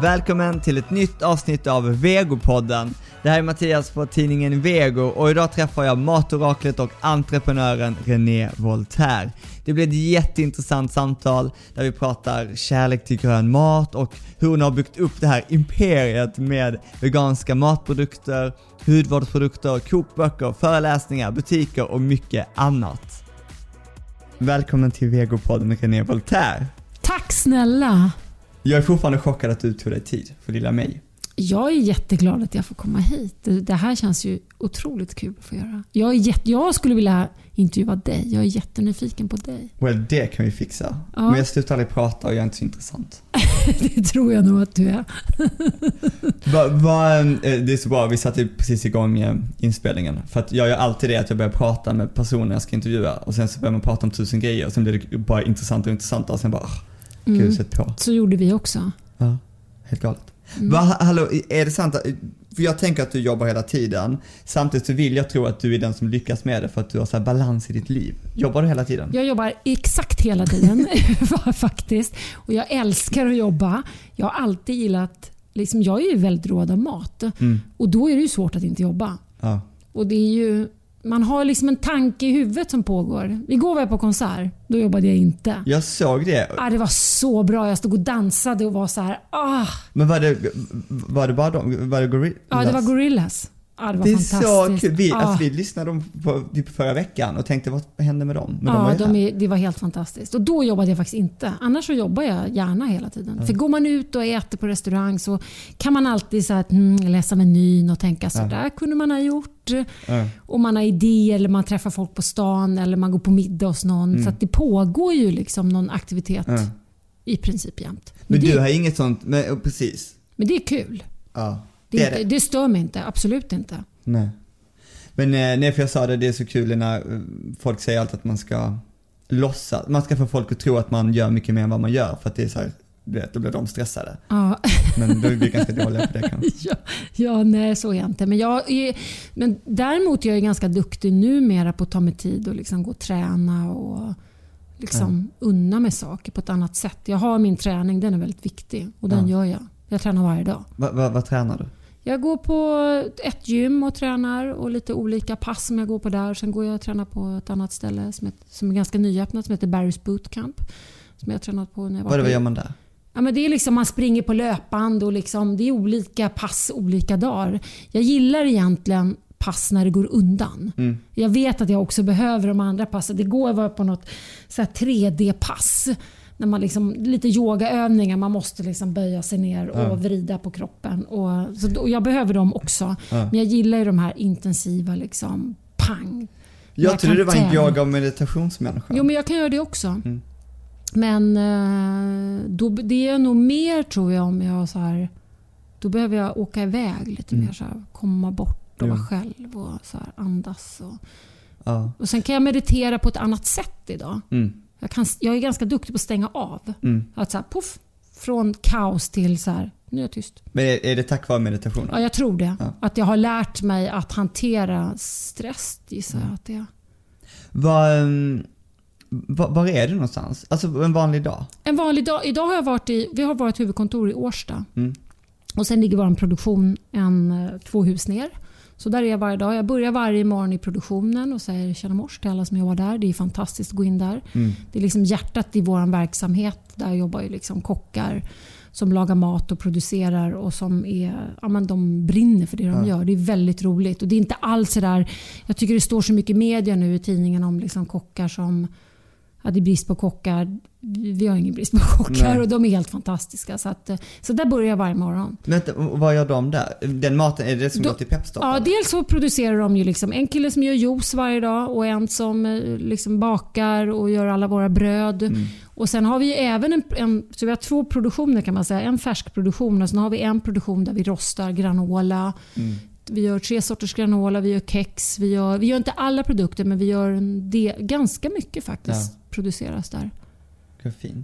Välkommen till ett nytt avsnitt av Vegopodden. Det här är Mattias på tidningen Vego och idag träffar jag matoraklet och entreprenören René Voltaire. Det blir ett jätteintressant samtal där vi pratar kärlek till grön mat och hur hon har byggt upp det här imperiet med veganska matprodukter, hudvårdsprodukter, kokböcker, föreläsningar, butiker och mycket annat. Välkommen till Vegopodden René Voltaire. Tack snälla! Jag är fortfarande chockad att du tog dig tid för lilla mig. Jag är jätteglad att jag får komma hit. Det här känns ju otroligt kul att få göra. Jag, är jätte, jag skulle vilja intervjua dig. Jag är jättenyfiken på dig. Well, det kan vi fixa. Ja. Men jag slutar aldrig prata och jag är inte så intressant. det tror jag nog att du är. va, va, eh, det är så bra, vi satte precis igång eh, inspelningen. För att jag gör alltid det att jag börjar prata med personer jag ska intervjua och sen så börjar man prata om tusen grejer och sen blir det bara intressantare och intressantare och sen bara Mm. Gud, på. Så gjorde vi också. Ja, helt galet. Mm. Va, hallå, är det sant? För jag tänker att du jobbar hela tiden. Samtidigt så vill jag tro att du är den som lyckas med det för att du har så balans i ditt liv. Jobbar du hela tiden? Jag jobbar exakt hela tiden faktiskt. Och jag älskar att jobba. Jag har alltid gillat, liksom, jag är ju väldigt råd av mat. Mm. Och då är det ju svårt att inte jobba. Ja. Och det är ju man har liksom en tanke i huvudet som pågår. Igår var jag på konsert. Då jobbade jag inte. Jag såg det. Ah, det var så bra. Jag stod och dansade och var så här. Ah. Men var det, var det bara de? Var det Gorillaz? Ja, det var Gorillaz. Ja, det var det är så kul. Vi, alltså, vi lyssnade på typ förra veckan och tänkte vad hände med dem? Men ja, de, de är, det var helt fantastiskt. Och då jobbade jag faktiskt inte. Annars så jobbar jag gärna hela tiden. Mm. För går man ut och äter på restaurang så kan man alltid så att, mm, läsa menyn och tänka så där kunde man ha gjort. Mm. Och man har idéer eller man träffar folk på stan eller man går på middag hos någon. Mm. Så det pågår ju liksom någon aktivitet i princip jämt. Men, men du har inget sånt, men, precis. Men det är kul. Ja. Det, det, det stör mig inte, absolut inte. Nej. Men eh, nej, för jag sa det, det är så kul när eh, folk säger alltid att man ska låtsas, man ska få folk att tro att man gör mycket mer än vad man gör för att det är så här, du vet, då blir de stressade. Ja. Men då är vi ganska dåliga på det kanske. Ja, ja, nej så är jag inte. Men, jag är, men däremot är jag ganska duktig numera på att ta mig tid och liksom gå och träna och liksom ja. unna mig saker på ett annat sätt. Jag har min träning, den är väldigt viktig och den ja. gör jag. Jag tränar varje dag. Va, va, vad tränar du? Jag går på ett gym och tränar och lite olika pass som jag går på där. Sen går jag och tränar på ett annat ställe som är, som är ganska nyöppnat som heter Barry's Bootcamp. Som jag tränat på när jag var vad, vad gör man där? Ja, men det är liksom, man springer på löpband och liksom, det är olika pass olika dagar. Jag gillar egentligen pass när det går undan. Mm. Jag vet att jag också behöver de andra passen. Det går att vara på något 3D-pass när man liksom, lite yogaövningar, man måste liksom böja sig ner och ja. vrida på kroppen. Och, så, och jag behöver dem också. Ja. Men jag gillar ju de här intensiva, liksom, pang. Jag, jag trodde du var en yoga och meditationsmänniska. Jo, men jag kan göra det också. Mm. Men eh, då, det är nog mer tror jag om jag så här, då behöver jag åka iväg lite mm. mer. Så här, komma bort och vara själv och så här, andas. Och, ja. och Sen kan jag meditera på ett annat sätt idag. Mm. Jag, kan, jag är ganska duktig på att stänga av. Mm. Att så här, puff, från kaos till så här, nu är jag tyst. Men är, är det tack vare meditationen? Ja, jag tror det. Ja. Att jag har lärt mig att hantera stress, gissar jag mm. att det är. Var, um, var, var, är du någonstans? Alltså en vanlig dag? En vanlig dag. Idag har jag varit i, vi har varit huvudkontor i Årsta. Mm. Och sen ligger vår produktion en, eh, två hus ner. Så där är jag varje dag. Jag börjar varje morgon i produktionen och säger tjena mors till alla som jobbar där. Det är fantastiskt att gå in där. Mm. Det är liksom hjärtat i vår verksamhet. Där jobbar ju liksom kockar som lagar mat och producerar och som är, ja, men de brinner för det de ja. gör. Det är väldigt roligt. Och det är inte alls så där, Jag tycker det står så mycket media nu i tidningen om liksom kockar som ja, det är brist på kockar. Vi har ingen brist på kockar Nej. och de är helt fantastiska. Så, att, så där börjar jag varje morgon. Men vad gör de där? Den maten, är det som Då, går till Pepstop? Ja, dels så producerar de ju liksom en kille som gör juice varje dag och en som eh, liksom bakar och gör alla våra bröd. Mm. Och Sen har vi även en, en, så vi har två produktioner kan man säga. En färsk produktion och sen har vi en produktion där vi rostar granola. Mm. Vi gör tre sorters granola, vi gör kex. Vi gör, vi gör inte alla produkter men vi gör en del, ganska mycket faktiskt. Ja. Produceras där.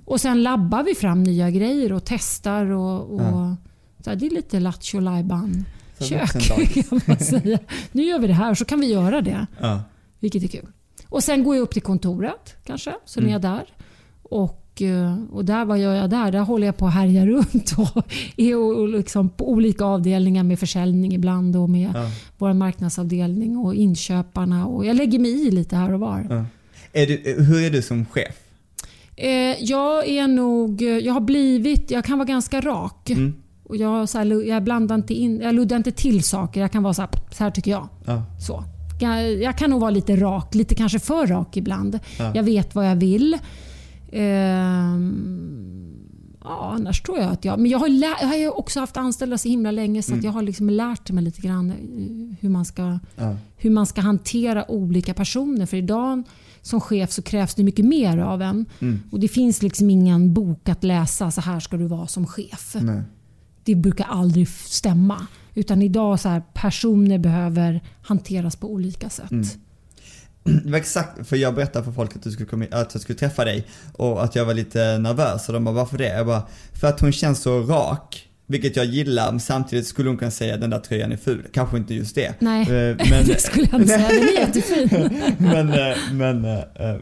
Och sen labbar vi fram nya grejer och testar. och, och ja. så här, Det är lite lattjo lajban kök kan man säga. Nu gör vi det här så kan vi göra det. Ja. Vilket är kul. Och Sen går jag upp till kontoret kanske, så mm. är jag där. Och Och, eh, och där, vad gör jag där? Där håller jag på att härja runt och är och liksom på olika avdelningar med försäljning ibland och med ja. vår marknadsavdelning och inköparna. Och jag lägger mig i lite här och var. Ja. Är du, hur är du som chef? Eh, jag är nog... Jag har blivit... Jag kan vara ganska rak. Mm. Och jag, så här, jag, blandar inte in, jag luddar inte till saker. Jag kan vara så här, så här tycker jag. Ja. Så. Jag, jag, kan nog vara lite rak, lite kanske för rak ibland. Ja. Jag vet vad jag vill. Ehm, ja, annars tror jag att jag... Men jag har, lär, jag har också haft anställda så himla länge så mm. jag har liksom lärt mig lite grann eh, hur man, ska, ja. hur man ska hantera olika personer. För idag som chef så krävs det mycket mer av en. Mm. Och Det finns liksom ingen bok att läsa, så här ska du vara som chef. Nej. Det brukar aldrig stämma. Utan idag så här, personer behöver hanteras på olika sätt. Mm. Det var exakt, för jag berättade för folk att, du skulle komma, att jag skulle träffa dig och att jag var lite nervös och de bara varför det? Jag bara, för att hon känns så rak. Vilket jag gillar, men samtidigt skulle hon kunna säga den där tröjan är ful. Kanske inte just det. Nej, eh, men, det skulle jag inte säga. Den är jättefin. men, eh, men,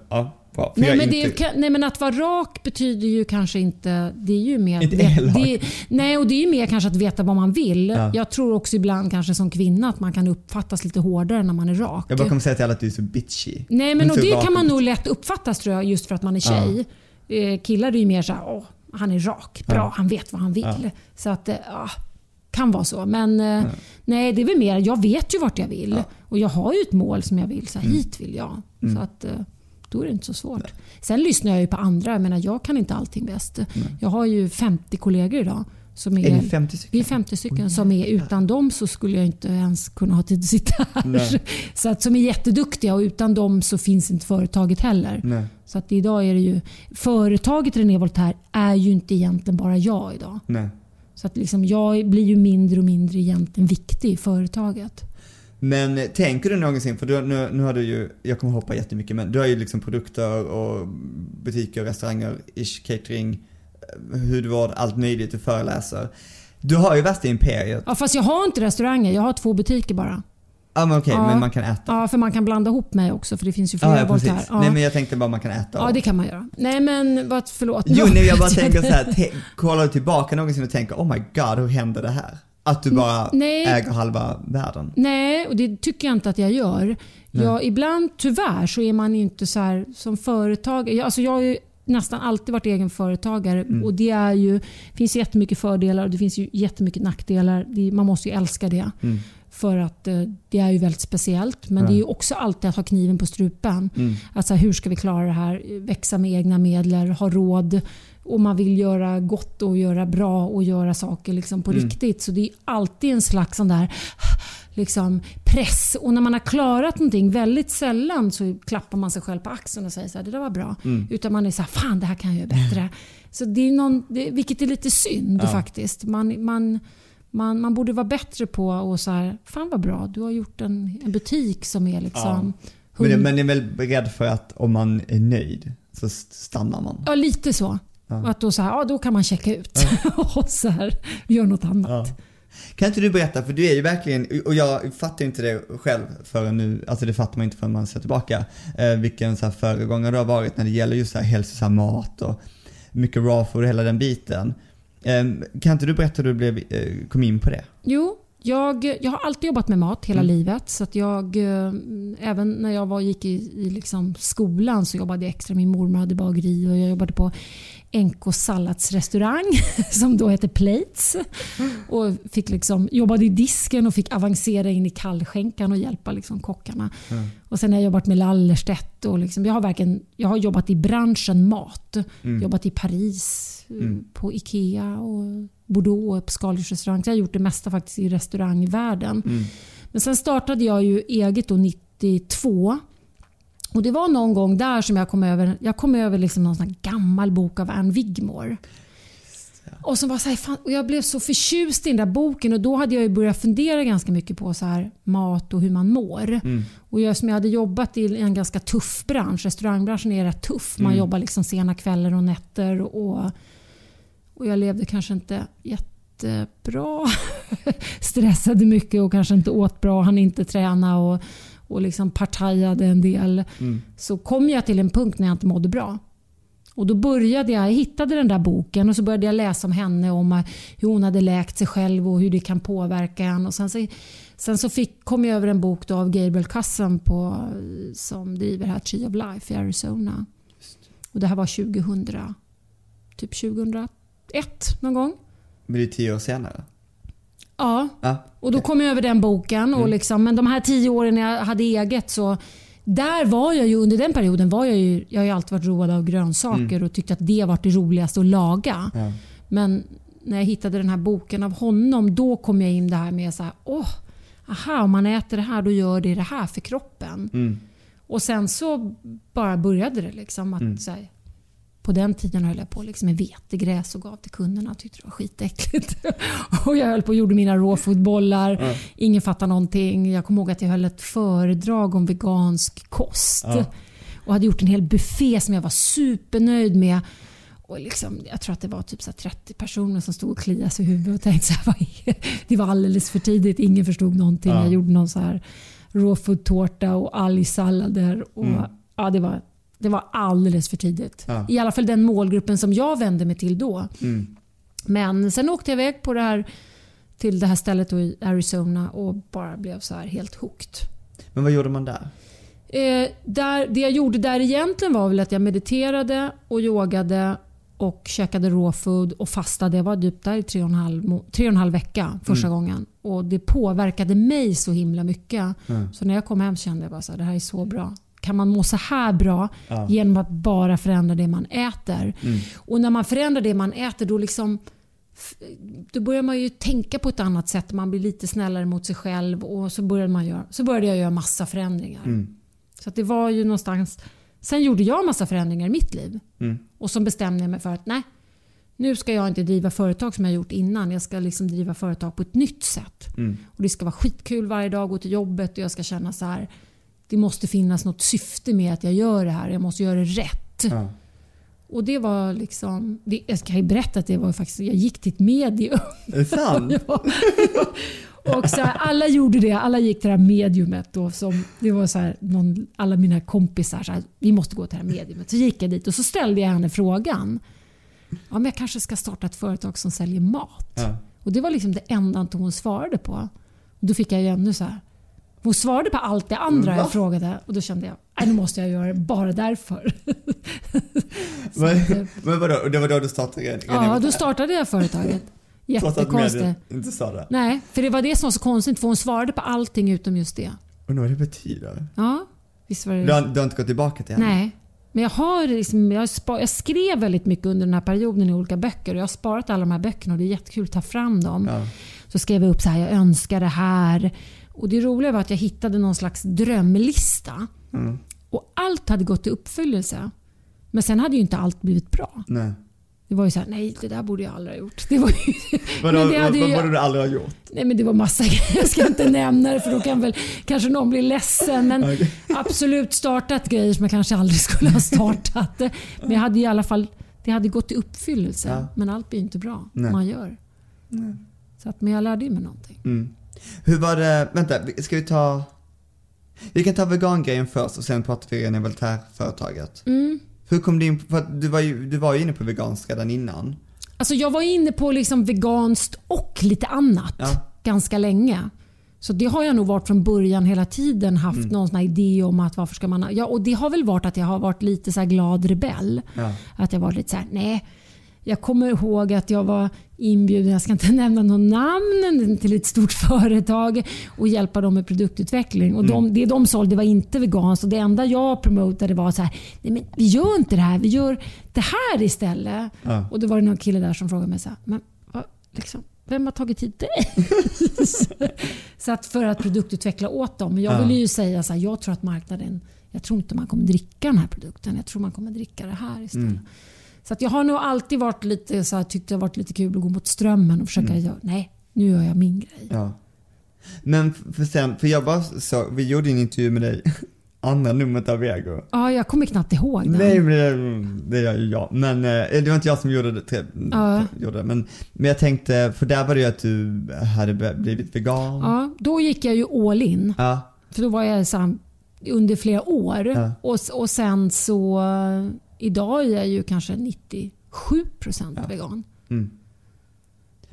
ja. Bra, nej, men inte... det, nej men att vara rak betyder ju kanske inte... Det är ju mer... Inte det, nej och det är ju mer kanske att veta vad man vill. Ja. Jag tror också ibland kanske som kvinna att man kan uppfattas lite hårdare när man är rak. Jag bara kommer säga till alla att du är så bitchy. Nej men och det kan man nog lätt uppfattas tror jag just för att man är tjej. Ja. Eh, killar är ju mer såhär, åh, han är rak, bra, ja. han vet vad han vill. Så att, eh, ja, kan vara så. Men eh, nej, det är väl mer, jag vet ju vart jag vill. Och jag har ju ett mål som jag vill. Så här, mm. hit vill jag. Mm. Så att, då är det inte så svårt. Nej. Sen lyssnar jag ju på andra. Jag menar, jag kan inte allting bäst. Nej. Jag har ju 50 kollegor idag. Som är, är 50 stycken? Vi är 50 stycken oh, som är utan dem så skulle jag inte ens kunna ha tid att sitta här. Nej. Så att, som är jätteduktiga och utan dem så finns inte företaget heller. Nej. Så att idag är det ju företaget René Voltaire är ju inte egentligen bara jag idag. Nej. Så att liksom jag blir ju mindre och mindre egentligen viktig i företaget. Men tänker du någonsin, för du, nu, nu har du ju, jag kommer hoppa jättemycket, men du har ju liksom produkter och butiker, restauranger, ish, catering, hudvård, allt möjligt, du föreläser. Du har ju värsta imperiet. Ja fast jag har inte restauranger, jag har två butiker bara. Ja men okej, ja. men man kan äta? Ja, för man kan blanda ihop mig också för det finns ju flera ja, ja, här. Ja. Nej men jag tänkte bara man kan äta. Ja det kan man göra. Nej men vad, förlåt. Jo, nej, jag bara tänker så här, kollar du tillbaka någonsin och tänker oh my god, hur hände det här? Att du bara Nej. äger halva världen? Nej, och det tycker jag inte att jag gör. Jag, ibland, tyvärr, så är man inte så här som företagare. Alltså jag har ju nästan alltid varit egen företagare mm. och det är ju, finns jättemycket fördelar och det finns ju jättemycket nackdelar. Det, man måste ju älska det. Mm. För att eh, det är ju väldigt speciellt. Men ja. det är ju också alltid att ha kniven på strupen. Mm. Alltså, hur ska vi klara det här? Växa med egna medel, ha råd och man vill göra gott och göra bra och göra saker liksom på mm. riktigt. Så det är alltid en slags sån där liksom, press. Och när man har klarat någonting, väldigt sällan så klappar man sig själv på axeln och säger så här, det där var bra. Mm. Utan man är så här, fan det här kan jag göra bättre. Så det är någon, det, vilket är lite synd ja. faktiskt. Man, man, man, man borde vara bättre på att så här, fan vad bra, du har gjort en, en butik som är liksom... Ja. Men, men är väl rädd för att om man är nöjd så stannar man? Ja, lite så. Ja. Att då, så här, ja, då kan man checka ut ja. och så här, gör något annat. Ja. Kan inte du berätta, för du är ju verkligen, och jag fattar inte det själv förrän nu, alltså det fattar man inte förrän man ser tillbaka, eh, vilken så här föregångare du har varit när det gäller just så här hälsosam mat och mycket raw food och hela den biten. Eh, kan inte du berätta hur du blev, eh, kom in på det? Jo, jag, jag har alltid jobbat med mat hela mm. livet. Så att jag, eh, även när jag var, gick i, i liksom skolan så jobbade jag extra. Min mormor hade bageri och jag jobbade på NK salladsrestaurang som då hette Plates. Och fick liksom, jobbade i disken och fick avancera in i kallskänkan och hjälpa liksom kockarna. Mm. Och sen har jag jobbat med Lallerstedt. Och liksom, jag, har verkligen, jag har jobbat i branschen mat. Mm. Jobbat i Paris, mm. på IKEA och Bordeaux på Scalish restaurang. Så jag har gjort det mesta faktiskt i restaurangvärlden. Mm. Men sen startade jag ju eget då 92 och Det var någon gång där som jag kom över, jag kom över liksom någon sån gammal bok av Anne Wigmore. Och, så var så här, fan, och Jag blev så förtjust i den där boken och då hade jag börjat fundera ganska mycket på så här, mat och hur man mår. Mm. Och jag, som jag hade jobbat i en ganska tuff bransch, restaurangbranschen är rätt tuff. Man mm. jobbar liksom sena kvällar och nätter. Och, och jag levde kanske inte jättebra. Stressade mycket och kanske inte åt bra, hann inte träna. Och, och liksom partajade en del. Mm. Så kom jag till en punkt när jag inte mådde bra. Och då började jag, jag hittade den där boken och så började jag läsa om henne, om hur hon hade läkt sig själv och hur det kan påverka en. Och sen så, sen så fick, kom jag över en bok då av Gabriel Cousin på, som driver här Tree of Life i Arizona. Och det här var 2000, typ 2001 någon gång. Men det är tio år senare? Ja, ja. och då kom jag över den boken. Och mm. liksom, men de här tio åren när jag hade eget så där var jag ju, under den perioden var jag ju, jag har ju alltid varit road av grönsaker mm. och tyckt att det var det roligaste att laga. Ja. Men när jag hittade den här boken av honom, då kom jag in det här med så här, åh, aha, om man äter det här då gör det det här för kroppen. Mm. Och sen så bara började det liksom. att mm. så här, på den tiden höll jag på liksom med vetegräs och gav till kunderna. Tyckte det var skitäckligt. och jag höll på och gjorde mina råfodbollar. Mm. Ingen fattade någonting. Jag kommer ihåg att jag höll ett föredrag om vegansk kost. Mm. Och hade gjort en hel buffé som jag var supernöjd med. Och liksom, jag tror att det var typ så 30 personer som stod och kliade sig i huvudet och tänkte så här, det var alldeles för tidigt. Ingen förstod någonting. Jag gjorde någon så här råfodtårta och algsallader. Och, mm. ja, det var det var alldeles för tidigt. Ja. I alla fall den målgruppen som jag vände mig till då. Mm. Men sen åkte jag iväg på det här, till det här stället i Arizona och bara blev så här helt hooked. Men vad gjorde man där? Eh, där? Det jag gjorde där egentligen var väl att jag mediterade och yogade och käkade raw food och fastade. Jag var typ där i tre och en halv, tre och en halv vecka första mm. gången. Och Det påverkade mig så himla mycket. Mm. Så när jag kom hem kände jag bara att det här är så bra kan man må så här bra ja. genom att bara förändra det man äter. Mm. Och när man förändrar det man äter då liksom då börjar man ju tänka på ett annat sätt. Man blir lite snällare mot sig själv och så började, man göra, så började jag göra massa förändringar. Mm. Så det var ju någonstans... Sen gjorde jag massa förändringar i mitt liv. Mm. Och så bestämde jag mig för att nej, nu ska jag inte driva företag som jag gjort innan. Jag ska liksom driva företag på ett nytt sätt. Mm. Och Det ska vara skitkul varje dag, gå till jobbet och jag ska känna så här det måste finnas något syfte med att jag gör det här. Jag måste göra det rätt. Ja. Och det var liksom... Det, jag ska ju berätta att det var faktiskt, jag gick till ett medium. Är det sant? ja. Och så här, alla gjorde det. Alla gick till det här mediumet. Då, som, det var så här, någon, alla mina kompisar så här, vi måste gå till det här mediumet. Så gick jag dit och så ställde jag henne frågan. Ja, men jag kanske ska starta ett företag som säljer mat. Ja. Och Det var liksom det enda hon svarade på. Då fick jag ju ännu så här, hon svarade på allt det andra jag frågade och då kände jag att nu måste jag göra det bara därför. men, men vadå, det var då du startade Ja, då startade jag företaget. Jättekonstigt. inte sa det? Nej, för det var det som var så konstigt för hon svarade på allting utom just det. Undrar vad det betyder? Ja, visst var det Du har, du har inte gått tillbaka till henne? Nej. Men jag, har liksom, jag, jag, skrev väldigt mycket under den här perioden i olika böcker och jag har sparat alla de här böckerna och det är jättekul att ta fram dem. Ja. Så skrev jag upp så här, jag önskar det här. Och Det roliga var att jag hittade någon slags drömlista. Mm. Och allt hade gått i uppfyllelse. Men sen hade ju inte allt blivit bra. Nej. Det var ju såhär, nej det där borde jag aldrig ha gjort. Det var ju, Vadå, men det ju, vad borde du aldrig ha gjort? Nej men det var massa grejer. Jag ska inte nämna det för då kan väl kanske någon bli ledsen. Men okay. absolut startat grejer som jag kanske aldrig skulle ha startat. Men jag hade i alla fall, det hade gått i uppfyllelse. Ja. Men allt blir inte bra. Nej. Man gör. Nej. Så att, men jag lärde mig någonting. Mm. Hur var det, vänta, ska vi ta... Vi kan ta vegangrejen först och sen pratar vi om Voltaire-företaget. Mm. Hur kom du in på, för du var ju, du var ju inne på veganskt redan innan. Alltså jag var inne på liksom veganskt och lite annat ja. ganska länge. Så det har jag nog varit från början hela tiden haft mm. någon sån idé om att varför ska man... Ja, och det har väl varit att jag har varit lite så glad rebell. Ja. Att jag varit lite så här, nej jag kommer ihåg att jag var inbjuden, jag ska inte nämna någon namn, till ett stort företag och hjälpa dem med produktutveckling. Och de, mm. Det de sålde var inte veganskt och det enda jag promotade var så här, nej men vi gör inte det här, vi gör det här istället. Ja. Och då var det någon kille där som frågade mig så här, men vad, liksom, vem har tagit hit dig? så att för att produktutveckla åt dem. Men jag ja. vill ju säga så här, jag tror att marknaden, jag tror inte man kommer dricka den här produkten, jag tror man kommer dricka det här istället. Mm. Så att jag har nog alltid varit lite så här, tyckt det har varit lite kul att gå mot strömmen och försöka mm. göra, nej, nu gör jag min grej. Ja. Men för sen, för jag bara så, vi gjorde en intervju med dig, andra numret av Vego. Ja, jag kommer knappt ihåg den. Nej, men det, gör ju jag. Men eh, det var inte jag som gjorde det. Tre, gjorde det. Men, men jag tänkte, för där var det ju att du hade blivit vegan. Ja, då gick jag ju all in. Ja. För då var jag så under flera år. Och, och sen så idag är jag ju kanske 97% Ja. vegan. Mm.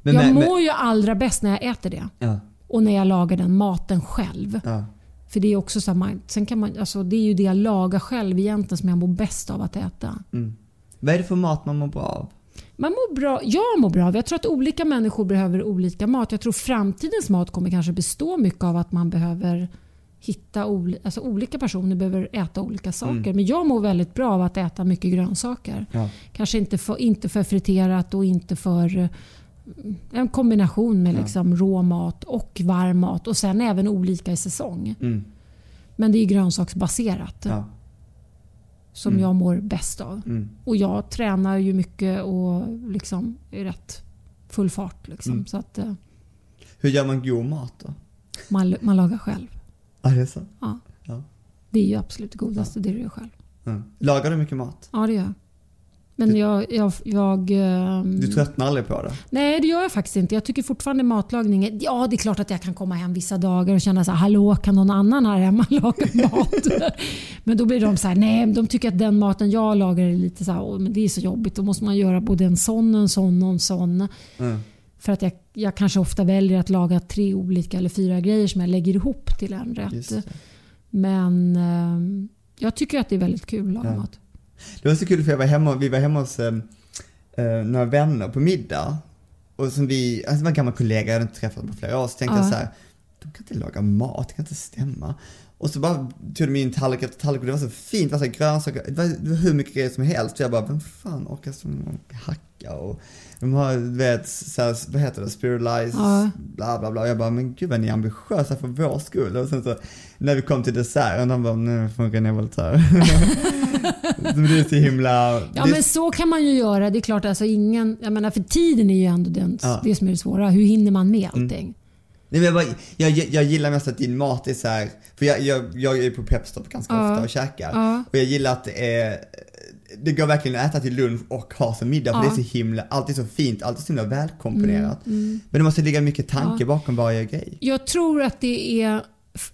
Men, jag men, mår men, ju allra bäst när jag äter det. ja, Och när jag lagar den maten själv. ja. För det är också så man, sen kan man, alltså det är ju det jag lagar själv egentligen som jag mår bäst av att äta. Mm. Vad är det för mat man mår bra av? Man mår bra, jag mår bra av, jag tror att olika människor behöver olika mat. Jag tror framtidens mat kommer kanske bestå mycket av att man behöver hitta oli, alltså olika personer behöver äta olika saker. Mm. Men jag mår väldigt bra av att äta mycket grönsaker. Ja. Kanske inte för, inte för friterat och inte för eh, en kombination med Ja. liksom rå mat och varm mat och sen även olika i säsong. Mm. Men det är grönsaksbaserat Ja. som Mm. jag mår bäst av. Mm. Och jag tränar ju mycket och liksom är rätt full fart. Liksom. Mm. Så att eh, Hur gör man god mat då? man, man lagar själv. Ja, det är så. Ja. Ja. Det är ju absolut det godaste, det du gör själv. Ja. Lagar du mycket mat? Ja, det gör jag. Men Du- jag... jag, jag ehm, Du tröttnar aldrig på det? Nej, det gör jag faktiskt inte. Jag tycker fortfarande matlagning. Ja, det är klart att jag kan komma hem vissa dagar och känna så här, hallå, kan någon annan här hemma laga mat? men då blir de så här, nej, de tycker att den maten jag lagar är lite så här, "Åh, men det är så jobbigt. Då måste man göra både en sån, en sån och en sån. Mm. För att jag, jag kanske ofta väljer att laga tre olika eller fyra grejer som jag lägger ihop till en rätt. Men eh, jag tycker att det är väldigt kul att laga Ja. mat. Det var så kul för jag var hemma, vi var hemma hos eh, eh, några vänner på middag. Och som vi, alltså det var en gammal kollega, jag hade inte träffat på flera år, så tänkte Ja. jag så här, de kan inte laga mat, det kan inte stämma. Och så bara tog de in tallrik efter tallrik och det var så fint, det var så grönsaker, det var, det var hur mycket grejer som helst. Så jag bara, vem fan orkar som hacka och de har, du vet, så här, vad heter det, spiralize, Ja. bla bla bla. Jag bara, men gud vad ni är ambitiösa för vår skull. Och sen så, när vi kom till desserten, de bara, nu från René Voltaire. Så det är så himla... Ja det, men så kan man ju göra. Det är klart alltså ingen, jag menar för tiden är ju ändå den, Ja. det som är det svåra. Hur hinner man med allting? Nej, men jag, bara, jag, jag gillar mest att din mat är så här, för jag, jag, jag är på Pepstop ganska Ja. ofta och käkar. Och jag gillar att det är, det går verkligen att äta till lunch och ha som middag för Ja. det är så himla, alltid så fint, alltid så himla välkomponerat. Mm, Men det måste ligga mycket tanke Ja. bakom varje grej. Jag tror att det är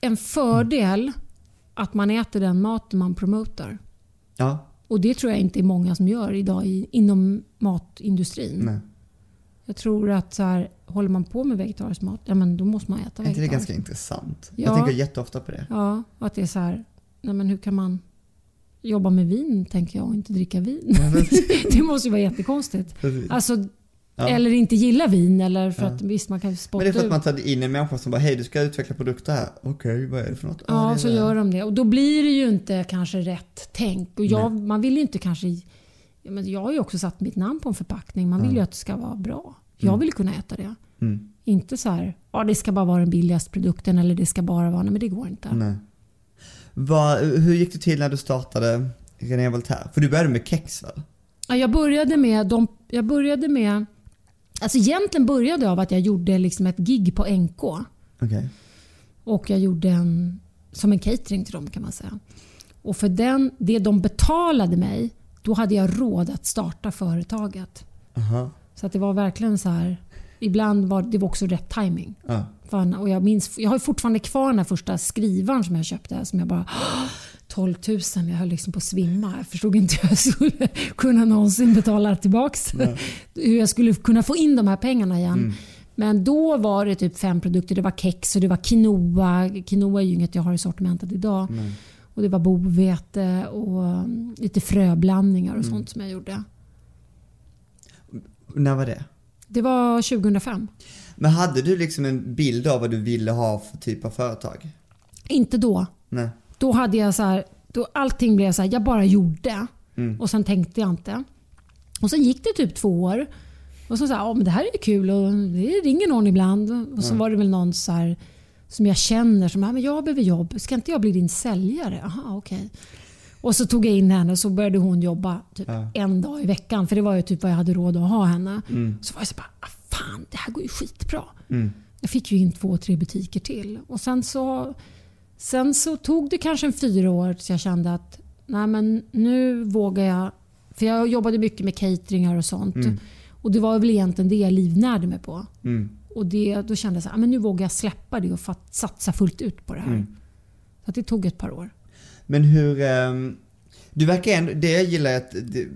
en fördel att man äter den maten man promotar. Ja, Och det tror jag inte är många som gör idag i, inom matindustrin. nej. Jag tror att så här, håller man på med vegetarisk mat, ja men då måste man äta Är inte det vegetariskt. ganska intressant? Ja. Jag tänker jätteofta på det. Ja, att det är så här, nej men hur kan man jobba med vin tänker jag och inte dricka vin? det måste ju vara jättekonstigt. Alltså, Ja. Eller inte gilla vin eller för Ja. att visst man kan spotta Men det är för att man tar in en människa som bara, hej du ska utveckla produkter här. Okej, vad är det för något? Ah, Ja, är så det. gör de det. Och då blir det ju inte kanske rätt tänk. Och jag, man vill ju inte kanske... Ja, men jag har ju också satt mitt namn på en förpackning. Man vill ju att det ska vara bra. Jag vill kunna äta det. Mm. Inte så här, ja det ska bara vara den billigaste produkten eller det ska bara vara... Nej men det går inte. Nej. Vad, hur gick det till när du startade René Voltaire? För du började med kex väl? Ja, jag började med... De, jag började med... Alltså egentligen började jag av att jag gjorde liksom ett gig på NK. Okej. Och jag gjorde en, som en catering till dem kan man säga. Och för den, det de betalade mig, då hade jag råd att starta företaget. Aha. Så att det var verkligen så här. Ibland var det var också rätt timing. Ja. Fan, och jag, minns, jag har fortfarande kvar den här första skrivaren som jag köpte. Som jag bara... 12 000, jag höll liksom på att svimma. Jag förstod inte hur jag skulle kunna någonsin betala tillbaks. Hur jag skulle kunna få in de här pengarna igen. Men då var det typ fem produkter. Det var kex och det var quinoa. Quinoa är ju inget jag har i sortimentet idag. Och Det var bovete och mm, lite fröblandningar och sånt som jag gjorde. När var det? Det var 2005. Men hade du liksom en bild av vad du ville ha för typ av företag? Inte då. Nej. Då hade jag så här, då allting blev så här, jag bara gjorde. Mm. Och sen tänkte jag inte. Och sen gick det typ två år. Och så sa jag, ja men det här är kul och det ringer någon ibland. Och så var det väl någon så här, som jag känner som, men jag behöver jobb. Ska inte jag bli din säljare? Aha, okej. Och så tog jag in henne och så började hon jobba typ Ja. en dag i veckan. För det var ju typ vad jag hade råd att ha henne. Mm. Så var jag så bara, ah, fan det här går ju skitbra. Mm. Jag fick ju in två, tre butiker till. Och sen så, sen så tog det kanske en fyra år tills jag kände att nej men nu vågar jag. För jag jobbade mycket med cateringar och sånt. Mm. Och det var väl egentligen det jag livnärde mig på. Mm. Och det, då kände jag att men nu vågar jag släppa det och satsa fullt ut på det här. Mm. Så det tog ett par år. Men hur, ehm, Du verkar ändå, det jag gillar är att det,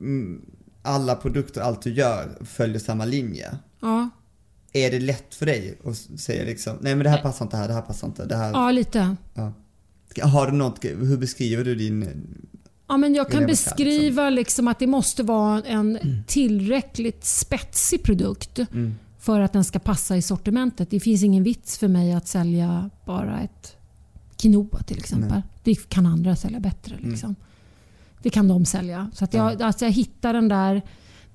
mm, alla produkter, allt du gör följer samma linje. Ja, Är det lätt för dig att säga liksom, nej men det här passar inte här, det här passar inte, det här. ja lite. Ja. Har du något, hur beskriver du din, Ja, men jag kan kan, beskriva liksom att det måste vara en tillräckligt spetsig produkt Mm. för att den ska passa i sortimentet. Det finns ingen vits för mig att sälja bara ett quinoa till exempel. Det kan andra sälja bättre. Mm. Det kan de sälja. Så att jag, alltså jag hittar den där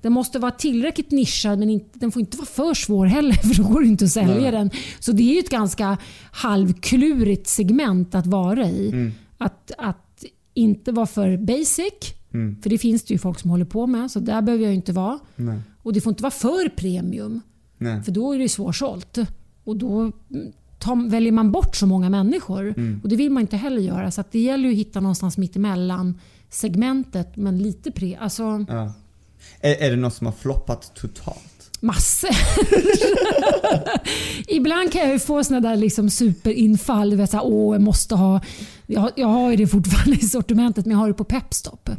den måste vara tillräckligt nischad men inte, den får inte vara för svår heller för då går det inte att sälja Nej. den. Så det är ju ett ganska halvklurigt segment att vara i. Mm. Att, att inte vara för basic, Mm. för det finns det ju folk som håller på med. Så där behöver jag inte vara. nej, Och det får inte vara för premium, nej. för då är det svårsålt. Och då mm, tar, väljer man bort så många människor. Mm. Och det vill man inte heller göra. Så att det gäller ju att hitta någonstans mitt emellan segmentet, men lite pre... Alltså Ja. Är, är det något som har floppat totalt? massor. Ibland kan jag ju få såna där liksom superinfall. Du vet, så här, Åh, jag måste ha... Jag, har- jag har ju det fortfarande i sortimentet, men jag har det på Pepstop.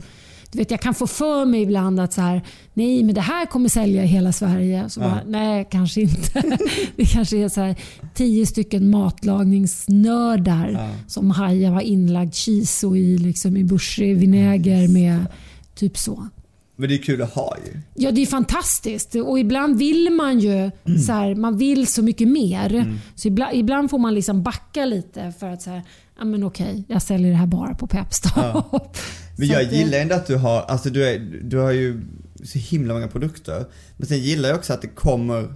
Du vet, jag kan få för mig ibland att så här, nej men det här kommer sälja i hela Sverige. Så Ja. bara, nej, kanske inte. Det kanske är så här, tio stycken matlagningsnördar Ja. som hajar har inlagd chiso i, liksom, i bushig vinäger med typ så. Men det är kul att ha ju. Ja, det är fantastiskt. Och ibland vill man ju så här, man vill så mycket mer. Så ibland, ibland får man liksom backa lite för att säga, ja men okej, jag säljer det här bara på Pepstop. Men jag gillar ändå att du har, alltså du, är, du har ju så himla många produkter. Men sen gillar jag också att det kommer,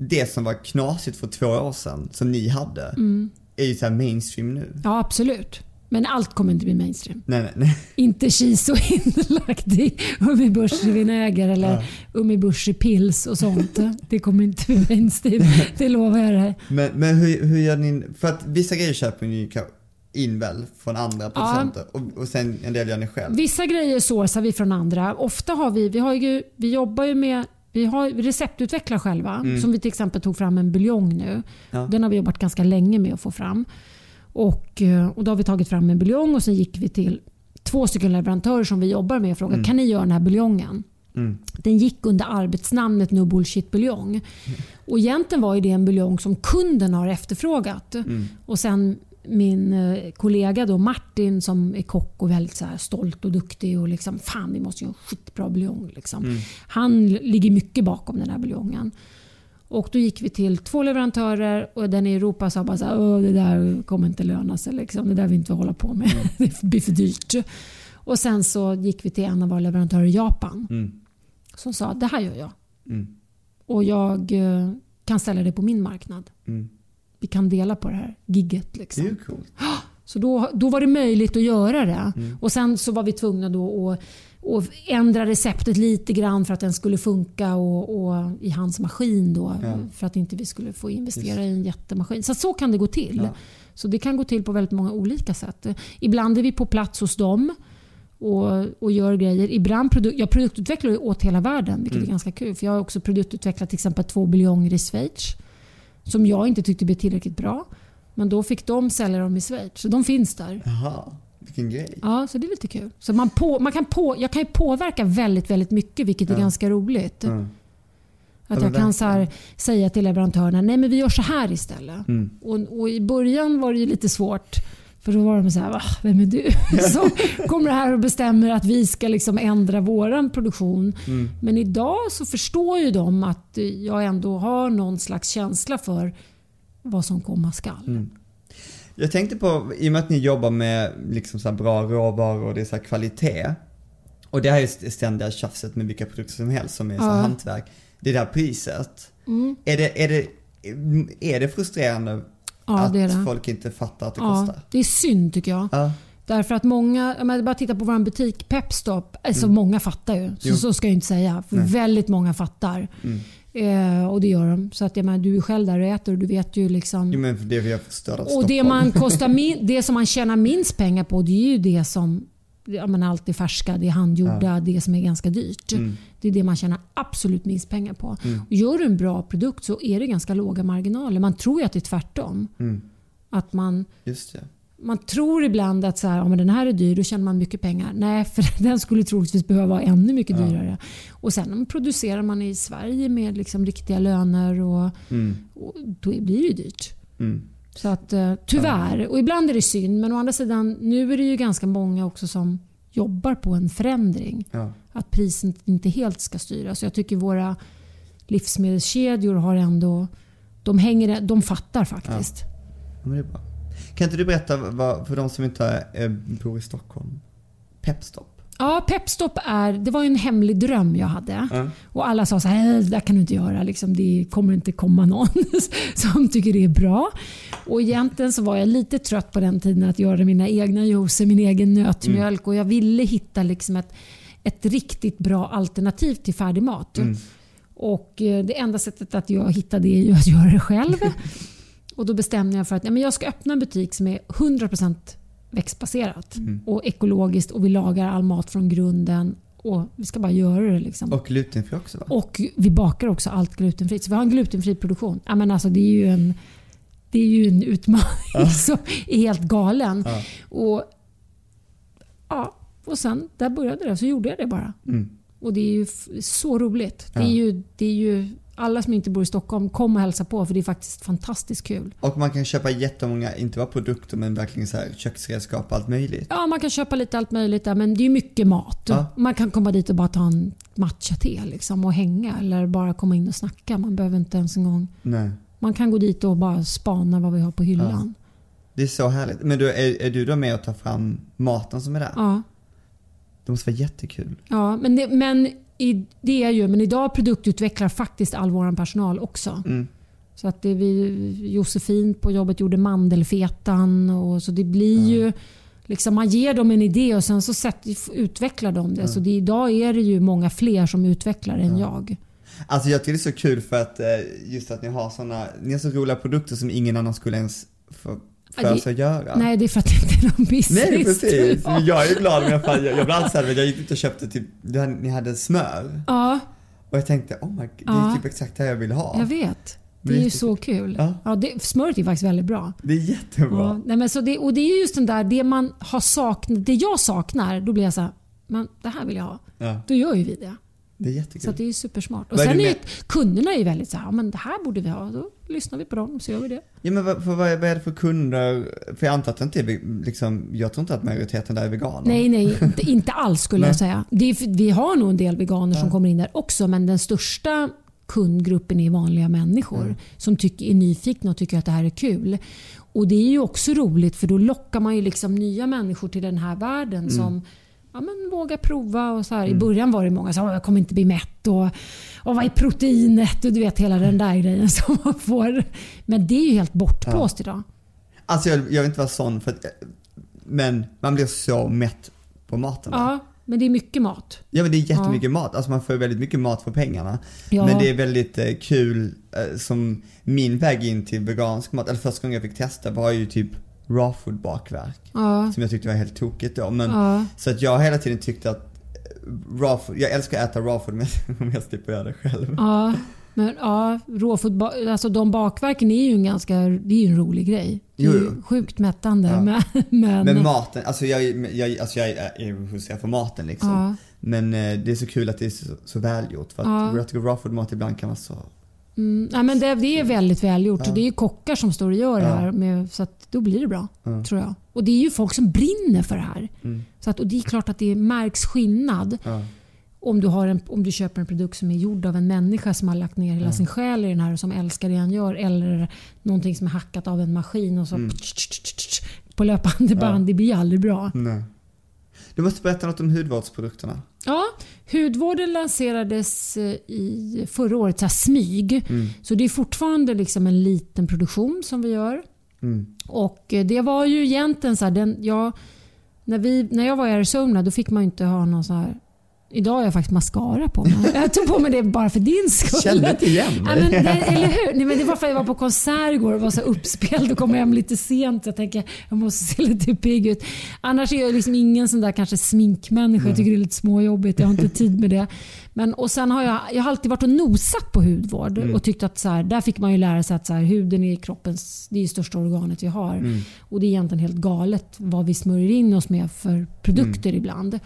det som var knasigt för två år sedan, som ni hade, Mm. är ju så mainstream nu. Ja, absolut. Men allt kommer inte bli mainstream. Nej, nej, nej. Inte chiso inlagt i ummibushi-vinäger eller Ja. ummibushi-pils och sånt. Det kommer inte bli mainstream. Det lovar jag dig. Men, men hur, hur gör ni, för att vissa grejer köper ni ju in väl från andra producenter och, och sen en del gör ni själv. Vissa grejer sourcar vi från andra. Ofta har vi, vi, har ju, vi jobbar ju med vi har receptutvecklar själva. Som vi till exempel tog fram en buljong nu. Mm. Ja. Den har vi jobbat ganska länge med att få fram. Och, eh, och Då har vi tagit fram en buljong och sen gick vi till två stycken leverantörer som vi jobbar med och frågade kan ni göra den här buljongen. Mm. Den gick under arbetsnamnet No Bullshit buljong. Och egentligen var det en buljong som kunden har efterfrågat. Mm. Och sen min eh, kollega då Martin som är kock och väldigt så stolt och duktig och liksom fan vi måste göra en skitbra buljong. Liksom. Mm. Han ligger mycket bakom den här buljongen. Och då gick vi till två leverantörer och den i Europa sa bara så här, "Åh, det där kommer inte löna sig. Liksom. Det där vill vi inte hålla på med. Mm. det blir för dyrt. Och sen så gick vi till en av våra leverantörer i Japan Mm. som sa det här gör jag. Mm. Och jag eh, kan ställa det på min marknad. Mm. Vi kan dela på det här gigget. Det är Liksom. coolt. Så då, då var det möjligt att göra det. Mm. Och Sen så var vi tvungna då att, att ändra receptet lite grann för att den skulle funka och, och i hans maskin. Då, Ja. För att inte vi skulle få investera i en jättemaskin. Så så kan det gå till. Ja. Så det kan gå till på väldigt många olika sätt. Ibland är vi på plats hos dem och, och gör grejer. Ibland produ- jag produktutvecklar åt hela världen, vilket Mm. är ganska kul. För Jag har också produktutvecklat till exempel två buljonger i Schweiz som jag inte tyckte blev tillräckligt bra. Men då fick de sälja dem i Schweiz. Så de finns där. Jaha, vilken grej. Ja, så det är lite kul. Så man på, man kan på, jag kan ju påverka väldigt, väldigt mycket vilket är Ja. ganska roligt. Mm. Att Ja, men jag kan så här, säga till leverantörerna, nej men vi gör så här istället. Mm. Och, och I början var det ju lite svårt. För då var de så här, Va, vem är du? Så kommer här och bestämmer att vi ska liksom ändra våran produktion. Mm. Men idag så förstår ju de att jag ändå har någon slags känsla för vad som komma skall. Mm. Jag tänkte på, i och med att ni jobbar med liksom så bra råvaror och det är så kvalitet. Och det här är ständiga tjafset med vilka produkter som helst som är så Ja. hantverk. Det där priset. Mm. Är, det, är, det, är det frustrerande Ja, att det det. folk inte fattar att det Ja, kostar? det är synd tycker jag. Ja. Därför att många, om jag bara tittar på vår butik Pepstop, alltså Mm. många fattar ju. Så, så ska jag inte säga. För Nej. väldigt många fattar. Mm. Eh, och det gör de. Så att jag menar, du är själv där och äter och du vet ju liksom. Jo men det vi har förstört och det, man kostar min, det som man tjänar minst pengar på det är ju det som ja, men allt är färska, det handgjorda, det som är ganska dyrt. Mm. Det är det man tjänar absolut minst pengar på. Mm. Gör du en bra produkt så är det ganska låga marginaler. Man tror ju att det är tvärtom. Mm. Att man man tror ibland att så här, ja, men den här är dyr, då tjänar man mycket pengar. Nej, för den skulle troligtvis behöva vara ännu mycket Ja. dyrare. Och sen producerar man i Sverige med liksom riktiga löner och, Mm. och då blir det ju dyrt. Mm. Så att, eh, tyvärr. Och ibland är det synd, men å andra sidan, nu är det ju ganska många också som jobbar på en förändring. Ja. Att priset inte helt ska styra. Så jag tycker våra livsmedelskedjor har ändå... De, hänger, de fattar faktiskt. Ja. Kan inte du berätta vad, för de som inte eh, bor i Stockholm? Pepstop? Ja, Pepstop är, det var en hemlig dröm jag hade. Ja. Och alla sa så här, "Äh, det där kan du inte göra. Liksom, det kommer inte komma någon som tycker det är bra. Och egentligen så var jag lite trött på den tiden att göra mina egna juicer, min egen nötmjölk. Och jag ville hitta liksom ett, ett riktigt bra alternativ till färdig mat. Mm. Och eh, det enda sättet att jag hittade det är ju att göra det själv. och då bestämde jag för att nej, men jag ska öppna en butik som är 100% växtbaserat Mm. och ekologiskt och vi lagar all mat från grunden och vi ska bara göra det. Liksom. Och glutenfri också va? Och vi bakar också allt glutenfritt. Så vi har en glutenfri produktion. Ja, men alltså, det, är ju en, det är ju en utmaning som är helt galen. Ja. Och, ja, och sen där började det. Så gjorde jag det bara. Mm. Och det är ju så roligt. Det Ja. är ju, det är ju, alla som inte bor i Stockholm, kom och hälsa på för det är faktiskt fantastiskt kul. Och man kan köpa jättemånga, inte bara produkter men verkligen så här köksredskap och allt möjligt. Ja, man kan köpa lite allt möjligt där men det är mycket mat. Ja. Man kan komma dit och bara ta en matcha-te liksom, och hänga eller bara komma in och snacka. Man behöver inte ens en gång Nej. Man kan gå dit och bara spana vad vi har på hyllan. Det är så härligt. Men du, är, är du då med och tar fram maten som är där? Ja, Det måste vara jättekul. ja men, det, men i, det är ju, men idag produktutvecklar faktiskt all vår personal också. Mm. Så att det vi, Josefin på jobbet gjorde mandelfetan. Och så det blir ju liksom Man ger dem en idé och sen så sätt, utvecklar de det. Så det, idag är det ju många fler som utvecklar än jag. Alltså jag tycker det är så kul för att eh, just att ni har såna, ni har så roliga produkter som ingen annan skulle ens få för det- sig att göra. Nej, det är för att det inte är någon business. Nej precis, Ja. jag är glad om jag fan, jag, jag alltid såhär, jag gick ut och köpte typ, ni hade smör. Ja, Och jag tänkte, oh my god, det är Ja. typ exakt det jag vill ha. jag vet. Det är ju så kul. Ja. Ja. det, smöret är faktiskt väldigt bra. Det är jättebra. Ja, nej men så det, och det är just den där, det man har saknat, det jag saknar, då blir jag så här, men det här vill jag ha. Ja, Då gör ju vi det. Det är Så jättekul. att det är supersmart. Och Vad är sen är med- kunderna är ju väldigt så här, "Ja, men det här borde vi ha. Då lyssnar vi på dem så gör vi det. Ja men vad, för vad, är, vad är det för kunder? För jag antar att det inte är, liksom, jag tror inte att majoriteten där är veganer. Nej, nej, inte, alls skulle jag säga. Är, vi har nog en del veganer som kommer in där också, men den största kundgruppen är vanliga människor som tycker, är nyfikna och tycker att det här är kul. Och Det är ju också roligt för då lockar man ju liksom nya människor till den här världen som ja, men vågar prova. Och så här. I början var det många som sa jag kommer inte bli mätt och, och vad är proteinet och du vet hela den där grejen som man får. Men det är ju helt bortblåst idag. Alltså jag, jag vill inte vara sån för att, men man blir så mätt på maten. Ja, men det är mycket mat. Ja men det är jättemycket mat, alltså man får väldigt mycket mat för pengarna. Ja. Men det är väldigt eh, kul, eh, som min väg in till vegansk mat, eller första gången jag fick testa var ju typ raw food bakverk. Ja, Som jag tyckte var helt tokigt då. Men, ja. Så att jag hela tiden tyckt att eh, raw food, jag älskar att äta raw food men om jag slipper göra det själv. Ja, men ja, råfot, alltså de bakverken är ju en ganska det är ju en rolig grej. Det är Jo, ju jo. sjukt mättande. Ja. Men, men, Men maten, alltså jag, jag, alltså jag är hos för maten liksom. ja, Men eh, det är så kul att det är så, så välgjort. För att Ja. jag tycker raw food mat ibland kan vara så... mm, ja, men det, det är väldigt välgjort. Ja. Och det är ju kockar som står och gör det Ja. här. Med, så att då blir det bra, Ja. tror jag. Och det är ju folk som brinner för det här. Mm. Så att, och det är klart att det märks skillnad Ja. om du, har en, om du köper en produkt som är gjord av en människa som har lagt ner hela sin själ i den här och som älskar det han gör. Eller någonting som är hackat av en maskin och så Mm. på löpande band. Det blir aldrig bra. Nej. Du måste berätta något om hudvårdsprodukterna. Ja, hudvården lanserades eh, i förra året, så smyg. Mm. Så det är fortfarande liksom en liten produktion som vi gör. Mm. Och eh, det var ju egentligen så här, den, ja, när, vi, när jag var i Arizona då fick man inte ha någon så här Idag har jag faktiskt mascara på mig. Jag tog på mig det bara för din skull. Kände inte igen Ja, mig. men det, eller hur? Nej, men det var för att jag var på konsert igår och var så uppspelt och kom hem lite sent. Jag tänker jag måste se lite pigg ut. Annars är jag liksom ingen sån där kanske sminkmänniska. Jag tycker det är lite småjobbigt. Jag har inte tid med det. Men, och sen har jag, jag har alltid varit och nosat på hudvård och tyckt att så här, där fick man ju lära sig att så här, huden är kroppens det är största organet vi har. Och Det är egentligen helt galet vad vi smörjer in oss med för produkter ibland.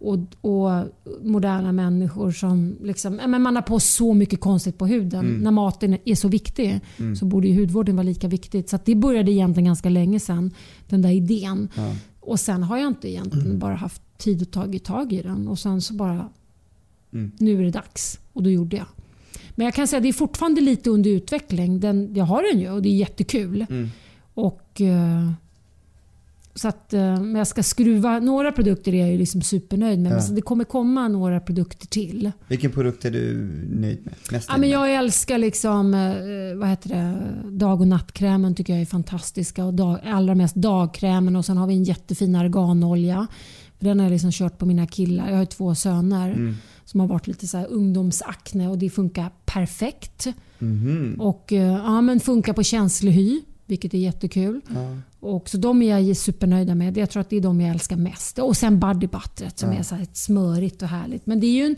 Och, och moderna människor som liksom, men man har på så mycket konstigt på huden. När maten är så viktig så borde ju hudvården vara lika viktigt. Så det började egentligen ganska länge sedan, den där idén. Ja. Och sen har jag inte egentligen bara haft tid att ta tag i den. Och sen så bara, Mm. nu är det dags. Och då gjorde jag. Men jag kan säga att det är fortfarande lite under utveckling. Den, jag har den ju och det är jättekul. Mm. Och, eh, så att, eh, men jag ska skruva. Några produkter är jag ju liksom supernöjd med. Ja. Men det kommer komma några produkter till. Vilken produkt är du nöjd med? Mest Ja, men jag älskar liksom, eh, vad heter det? dag och nattkrämen tycker jag är fantastiska. Och dag, allra mest dagkrämen och sen har vi en jättefin arganolja. Den har jag liksom kört på mina killar. Jag har två söner Mm. som har varit lite så här ungdomsakne och det funkar perfekt. Mhm. Och eh, ja, men funkar på känslig hy, vilket är jättekul. Ja. Och så de är jag supernöjda med. Jag tror att det är de jag älskar mest. Och sen body butteret som Ja. är så här smörigt och härligt. Men det är ju en,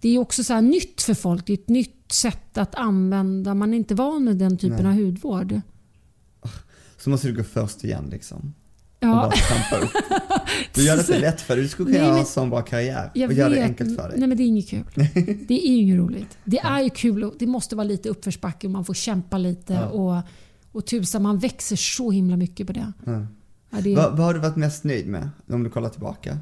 det är också så nytt för folk. Det är ett nytt sätt att använda. Man är inte van med den typen Nej. av hudvård. Så måste du gå först igen liksom. Och Ja, bara trampa upp. Du gör det inte lätt för dig. Du skulle kunna men- en sån bra karriär. och göra det enkelt för dig. Nej men det är inget kul. Det är inget roligt. Det är ju kul och det måste vara lite uppförsbacke och man får kämpa lite. Ja. Och, och tusan, man växer så himla mycket på det. Ja. Ja, det, Vad, vad har du varit mest nöjd med? Om du kollar tillbaka.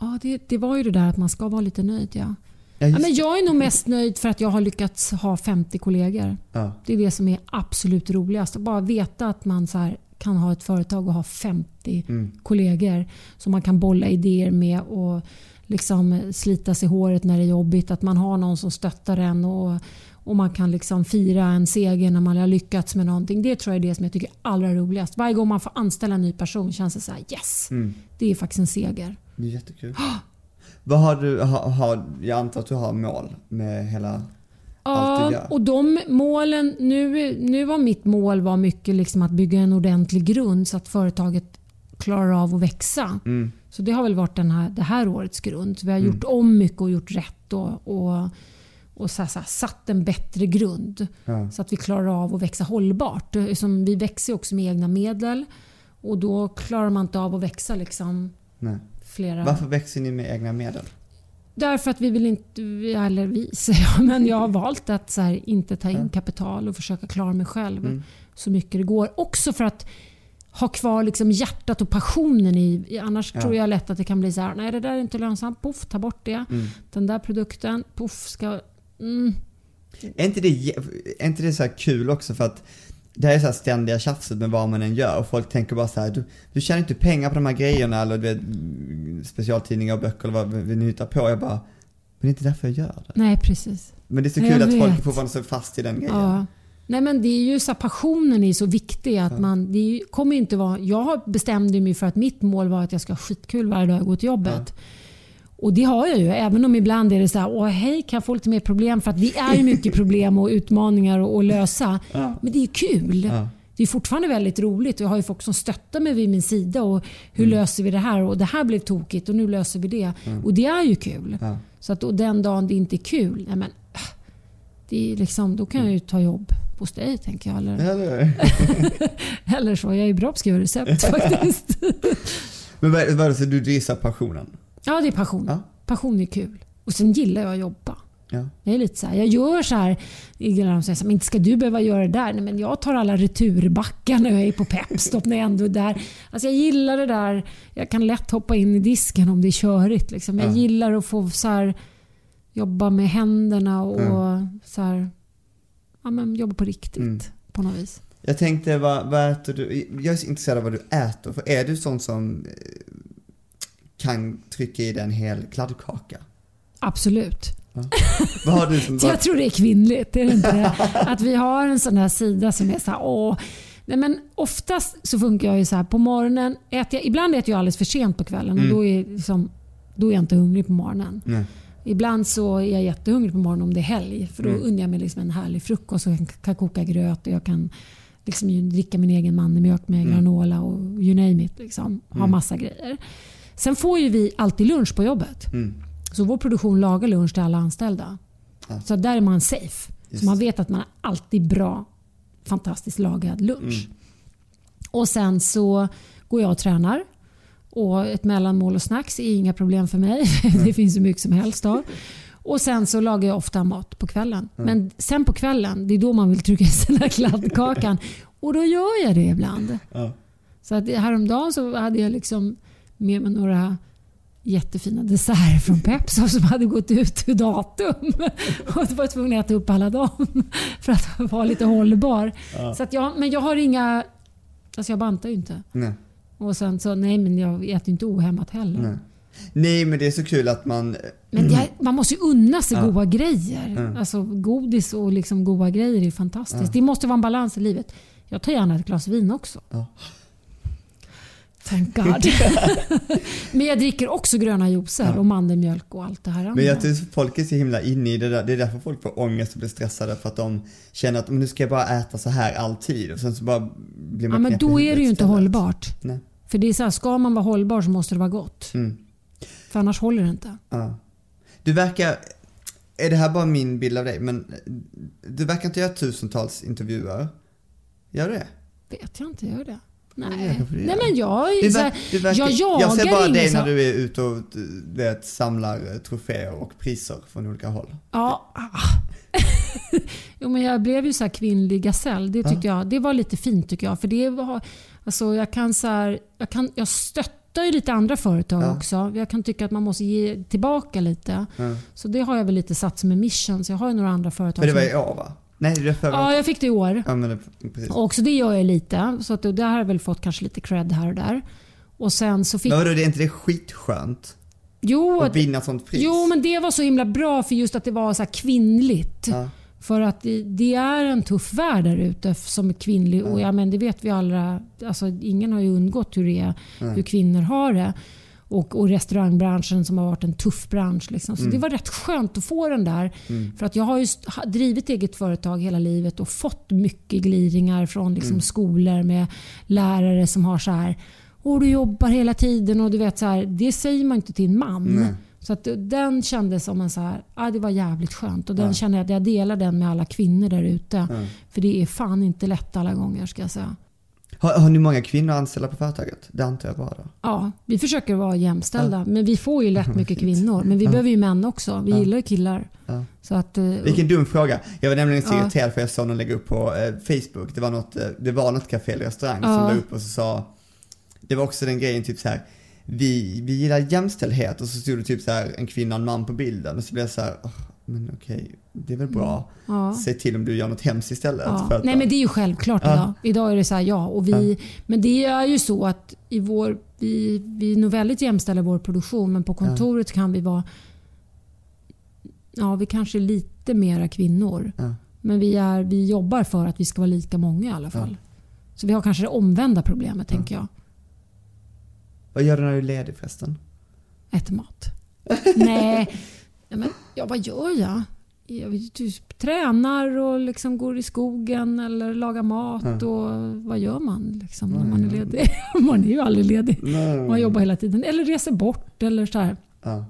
ja, det, det var ju det där att man ska vara lite nöjd. Ja. Ja, Ja, men jag är nog mest nöjd för att jag har lyckats ha 50 kollegor. ja. Det är det som är absolut roligast. Att bara veta att man så kan ha ett företag och ha 50 Mm. kollegor som man kan bolla idéer med och liksom slita sig i håret när det är jobbigt. Att man har någon som stöttar en och, och man kan liksom fira en seger när man har lyckats med någonting. Det tror jag är det som jag tycker är allra roligast. Varje gång man får anställa en ny person känns det så här yes, Mm. det är faktiskt en seger. Det är jättekul. Vad har du, har, har, jag antar att du har mål med hela Ja, och de målen, nu, nu var mitt mål var mycket liksom att bygga en ordentlig grund så att företaget klarar av att växa. Mm. Så det har väl varit den här, det här årets grund. Så vi har Mm. gjort om mycket och gjort rätt och, och, och så så satt en bättre grund Ja. så att vi klarar av att växa hållbart. Som vi växer också med egna medel och då klarar man inte av att växa liksom Nej. flera... Varför växer ni med egna medel? Därför att vi vill inte, eller vi säger jag, men jag har valt att här, inte ta in kapital och försöka klara mig själv Mm. så mycket det går. Också för att ha kvar liksom hjärtat och passionen i. i- Annars Ja. tror jag lätt att det kan bli så här, nej det där är inte lönsamt, poff, ta bort det. Mm. Den där produkten, poff, ska... Mm. Är inte det, är inte det så kul också för att det här är så här ständiga tjafset med vad man än gör och folk tänker bara så här, du, du tjänar inte pengar på de här grejerna eller du vet, specialtidningar och böcker eller vad vi nu hittar på. Jag bara, men det är inte därför jag gör det. Nej precis. Men det är så kul att folk fortfarande står fast i den grejen. Ja. Nej men det är ju så här, passionen är så viktig att man, det är kommer inte vara, jag bestämde mig för att mitt mål var att jag ska ha skitkul varje dag jag går till jobbet. Och det har jag ju, även om ibland är det så här, åh hej kan jag få lite mer problem? För att det är ju mycket problem och utmaningar att, lösa. Ja. Men det är kul. Ja. Det är fortfarande väldigt roligt jag har ju folk som stöttar mig vid min sida. och Hur Mm. löser vi det här? Och Det här blev tokigt och nu löser vi det. Och det är ju kul. Ja. Så att, och den dagen det inte är kul, nej men, äh, det är liksom, då kan jag ju ta jobb hos dig tänker jag. Eller, Eller? eller så. Jag är bra på att skriva recept faktiskt. Men vad, är det du visar passionen? Ja, det är passion. Ja. Passion är kul. Och sen gillar jag att jobba. Ja. Jag är lite så här, jag gör så här, de säger så här, men inte ska du behöva göra det där. Nej, men jag tar alla returbackar när jag är på Pepstop när jag ändå är där. Alltså jag gillar det där, jag kan lätt hoppa in i disken om det är körigt. Liksom. Jag Ja. gillar att få så här, jobba med händerna och Ja. så här, ja, men jobba på riktigt Mm. på något vis. Jag tänkte, vad, vad äter du? Jag är intresserad av vad du äter. För är du sån som eh, kan trycka i dig en hel kladdkaka? Absolut. Så jag tror det är kvinnligt, är det inte det? Att vi har en sån här sida som är så här, åh. Nej, men oftast så funkar jag ju så här, på morgonen äter jag, ibland äter jag alldeles för sent på kvällen och Mm. då är liksom, Då är jag inte hungrig på morgonen. Nej. Ibland så är jag jättehungrig på morgonen om det är helg. För då Mm. unnar jag mig liksom en härlig frukost och jag kan koka gröt och jag kan liksom dricka min egen mandelmjölk med Mm. granola och you name it. Liksom. Ha massa grejer. Sen får ju vi alltid lunch på jobbet. Mm. Så vår produktion lagar lunch till alla anställda. Ja. Så där är man safe. Just Så man vet att man har alltid bra, fantastiskt lagad lunch. Mm. Och sen så går jag och tränar. Och ett mellanmål och snacks är inga problem för mig. det finns hur mycket som helst av. Och sen så lagar jag ofta mat på kvällen. Men sen på kvällen, det är då man vill trycka i sig den kladdkakan. Och då gör jag det ibland. Ja. Så att häromdagen så hade jag liksom med mig några jättefina desserter från Pepsi som hade gått ut ur datum. Och då var jag tvungen att äta upp alla dem för att vara lite hållbar. Ja. Så att jag, men jag har inga... Alltså jag bantar ju inte. Nej. Och sen så, nej men jag äter ju inte ohämmat heller. Nej. Nej men det är så kul att man... Men det, man måste ju unna sig Ja. goda grejer. Mm. Alltså godis och liksom goda grejer är fantastiskt. Ja. Det måste vara en balans i livet. Jag tar gärna ett glas vin också. Thank God. men jag dricker också gröna juicer Ja. och mandelmjölk och allt det här andra. Men jag tror folk är så himla inne i det där. Det är därför folk får ångest och blir stressade för att de känner att nu ska jag bara äta så här alltid och sen så bara blir man ja, men då är det ju inte hållbart. Nej. För det är så här, ska man vara hållbar så måste det vara gott. Mm. För annars håller det inte. Ja. Du verkar, är det här bara min bild av dig, men du verkar inte göra tusentals intervjuer. Gör du det? Vet jag inte, gör det? Ja, Nej, det Nej men jag är Du så ver- här, du verkar, jag jagar jag ser bara dig så- när du är ute och vet, samlar eh, troféer och priser från olika håll. Ja. ah. jo, men jag blev ju så kvinnlig gasell. Det, tyckte jag, det var lite fint tycker jag. För det var, alltså, jag, kan så här, jag, kan, jag stöttar ju lite andra företag Ja. också. Jag kan tycka att man måste ge tillbaka lite. Ja. Så det har jag väl lite satt som en mission. Så jag har ju några andra företag. Men det var i år va? Nej, det förra Ja, jag fick det i år. Ja, men det, precis. Och också det gör jag lite. Så att det, har jag väl fått kanske lite cred här och där. Och sen så fick... Men vadå, det är inte det skitskönt? Jo, Att vinna sånt pris? jo, men det var så himla bra för just att det var så kvinnligt. Ja. För att det, det är en tuff värld där ute som är kvinnlig. Och ja, men det vet vi alla. Alltså, ingen har ju undgått hur, det är, hur kvinnor har det. Och, och restaurangbranschen som har varit en tuff bransch. Liksom. Så det var rätt skönt att få den där. För att jag har ju drivit eget företag hela livet och fått mycket gliringar från liksom, skolor med lärare som har så här och du jobbar hela tiden och du vet så här, det säger man inte till en man. Nej. Så att den kändes som en så här, ah, det var jävligt skönt och den Ja. känner jag att jag delar den med alla kvinnor där ute. Ja. För det är fan inte lätt alla gånger ska jag säga. Har, har ni många kvinnor anställda på företaget? Det antar jag bara då. Ja, vi försöker vara jämställda men vi får ju lätt mycket kvinnor. Men vi Ja. behöver ju män också. Vi Ja. gillar ju killar. Ja. Så att, eh, Vilken dum fråga. Jag var nämligen så Ja. irriterad för jag såg någon lägga upp på eh, Facebook. Det var något, eh, det var något café eller restaurang Ja. som la upp och så sa, det var också den grejen typ så här. Vi, vi gillar jämställdhet och så stod det typ så här en kvinna och en man på bilden och så blev jag så här, "Åh, men okej, det är väl bra. ja. Säg till om du gör något hemskt istället. Ja. För att, Nej men det är ju självklart Ja. idag. Idag är det så här ja. Och vi, Men det är ju så att i vår, vi, vi är nog väldigt jämställda i vår produktion men på kontoret kan vi vara Ja, vi kanske är lite mera kvinnor. Ja. Men vi, är, vi jobbar för att vi ska vara lika många i alla fall. Så vi har kanske det omvända problemet tänker jag. Vad gör du när du är ledig förresten? Äter mat. Nej, Nej, men ja, vad gör jag? Jag typ, tränar och liksom går i skogen eller lagar mat. Och vad gör man liksom, när man är ledig? man är ju aldrig ledig. Man jobbar hela tiden. Eller reser bort eller så här. Ja.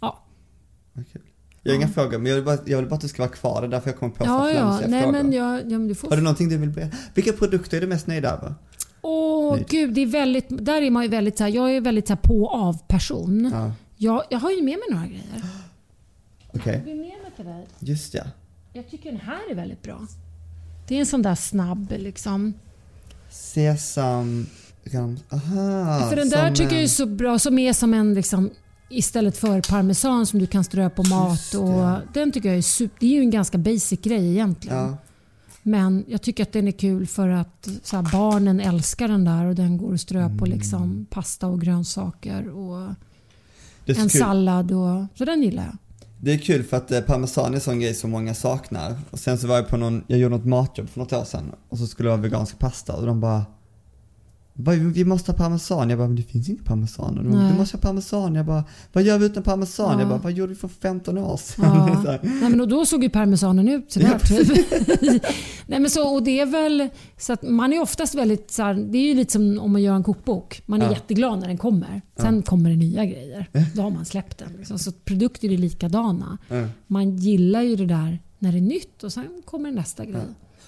Ja. Kul. Jag har inga frågor, men jag vill, bara, jag vill bara att du ska vara kvar. Det är därför jag kommer på Ja, ja. Nej, frågor. men jag, ja, men du får Har du någonting du vill berätta? Vilka produkter är du mest nöjd över? Åh Nöjd. gud, det är väldigt, där är man ju väldigt så här, jag är väldigt så här på av person. Ja, Jag, jag har ju med mig några grejer. Okej. Jag med mig till dig. Just ja. Jag tycker den här är väldigt bra. Det är en sån där snabb liksom. Sesam... Ram, aha, För den där tycker jag är en- så bra, som är som en liksom istället för parmesan som du kan strö på mat. Och den tycker jag är super, Det är ju en ganska basic grej egentligen. Ja, Men jag tycker att den är kul för att så här, barnen älskar den där och den går att strö på Mm. liksom pasta och grönsaker och en kul. sallad. Och, så den gillar jag det är kul för att eh, parmesan är en sån grej som många saknar. Och sen så var jag på någon, jag gjorde något matjobb för något år sedan och så skulle det vara vegansk pasta och de bara bara, vi måste ha parmesan. Jag bara, men det finns inget parmesan. Och de, du måste ha parmesan. Jag bara, vad gör vi utan parmesan? Ja. Jag bara, vad gjorde vi för 15 år sedan? Ja. Nej, men och då såg ju parmesanen ut sådär. Ja, typ. Nej, men så, och det är väl så att man är oftast väldigt så här, det är ju lite som om man gör en kokbok. Man är Ja. jätteglad när den kommer. Sen kommer det nya grejer. Då har man släppt den. Liksom. Så produkter är likadana. Ja. Man gillar ju det där när det är nytt och sen kommer nästa grej.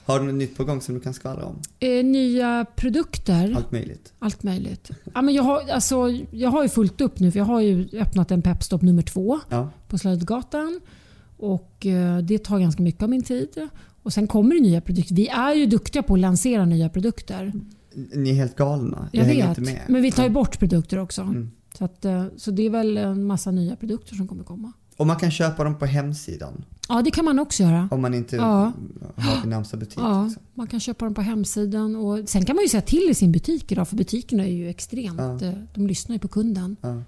Har du något nytt på gång som du kan skvallra om? Eh, nya produkter. Allt möjligt. Allt möjligt. Ja, men jag, har, alltså, jag har ju fullt upp nu för jag har ju öppnat en Pepstop nummer två Ja. på Slöjdgatan. Och eh, det tar ganska mycket av min tid. Och sen kommer det nya produkter. Vi är ju duktiga på att lansera nya produkter. Ni är helt galna. Jag, hänger vet. inte med. Men vi tar ju bort produkter också. Mm. Så, att, eh, så det är väl en massa nya produkter som kommer komma. Och man kan köpa dem på hemsidan. Ja, det kan man också göra. Om man inte Ja. har sin närmsta butik. Ja, liksom. man kan köpa dem på hemsidan. Och sen kan man ju säga till i sin butik idag för butikerna är ju extremt... Ja. eh, De lyssnar ju på kunden. Ja.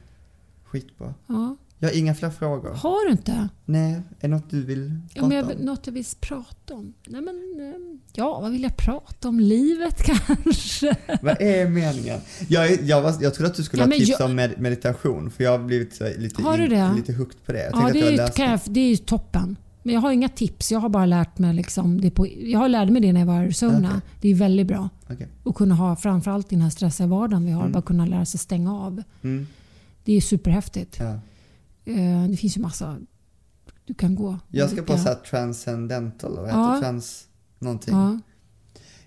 Skitbra. Ja. Jag har inga fler frågor. Har du inte? Nej, är det något du vill Ja, prata men jag, om? något jag vill prata om? Nej, men, eh, ja, vad vill jag prata om? Livet kanske? Vad är meningen? Jag, jag, var, jag trodde att du skulle Ja, ha tips jag- om med, meditation för jag har blivit så lite, Har du det? lite hooked på det. Jag Ja, det är, jag ju, kan jag, det är ju toppen. Men jag har inga tips. Jag har bara lärt mig liksom det på, Jag har lärde mig det när jag var i Arizona. Okej. Det är väldigt bra. Okej. Att kunna ha, framförallt i den här stressiga vardagen vi har, Mm. bara kunna lära sig stänga av. Mm, Det är superhäftigt. ja. Eh, Det finns ju massa... Du kan gå. Jag ska så här transcendental, vad heter Ja. Trans... Någonting. Ja.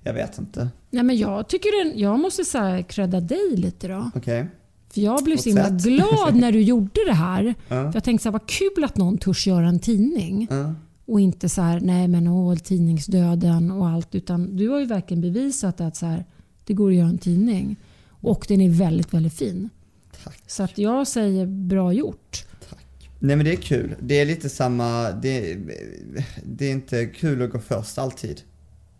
Jag vet inte. Nej, men jag tycker den, jag måste så här credda dig lite då. Okej. För jag blev så himla sätt. glad när du gjorde det här. Ja. För jag tänkte så här, vad kul att någon törs göra en tidning. Ja. Och inte så här, nej men åh, tidningsdöden och allt. Utan du har ju verkligen bevisat att så här, det går att göra en tidning. Och den är väldigt, väldigt fin. Tack. Så att jag säger bra gjort. Nej men det är kul. Det är lite samma, det, det är inte kul att gå först alltid.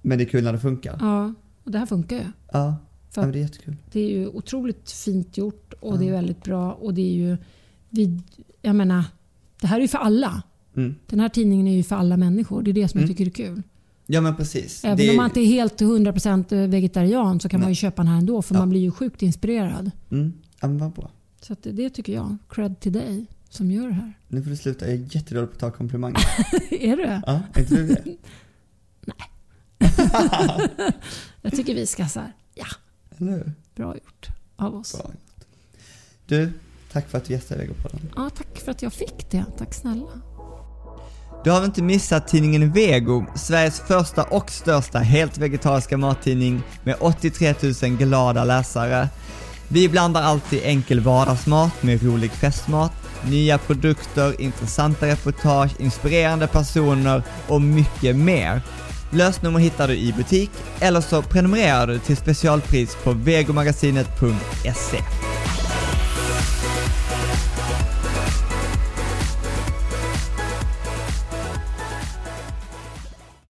Men det är kul när det funkar. Ja, och det här funkar ju. Ja, ja det är jättekul. Det är ju otroligt fint gjort och det är väldigt bra. Och det är ju, vi, jag menar, det här är ju för alla. Mm. Den här tidningen är ju för alla människor. Det är det som Mm. jag tycker är kul. Ja men precis. Även det, om man inte är helt 100% vegetarian så kan Nej. man ju köpa den här ändå för Ja. man blir ju sjukt inspirerad. Mm. Ja men vad bra. Så det tycker jag. Cred till dig som gör det här. Nu får du sluta, jag är jättedålig på att ta komplimanger. är du ja, är inte du det? Jag tycker vi ska så här, ja, Eller bra gjort av oss. Bra gjort. Du, tack för att du gästade Vegopodden. Ja, tack för att jag fick det. Tack snälla. Du har väl inte missat tidningen Vego, Sveriges första och största helt vegetariska mattidning med 83 000 glada läsare. Vi blandar alltid enkel vardagsmat med rolig festmat, nya produkter, intressanta reportage, inspirerande personer och mycket mer. Lösnummer hittar du i butik eller så prenumererar du till specialpris på vegomagasinet.se.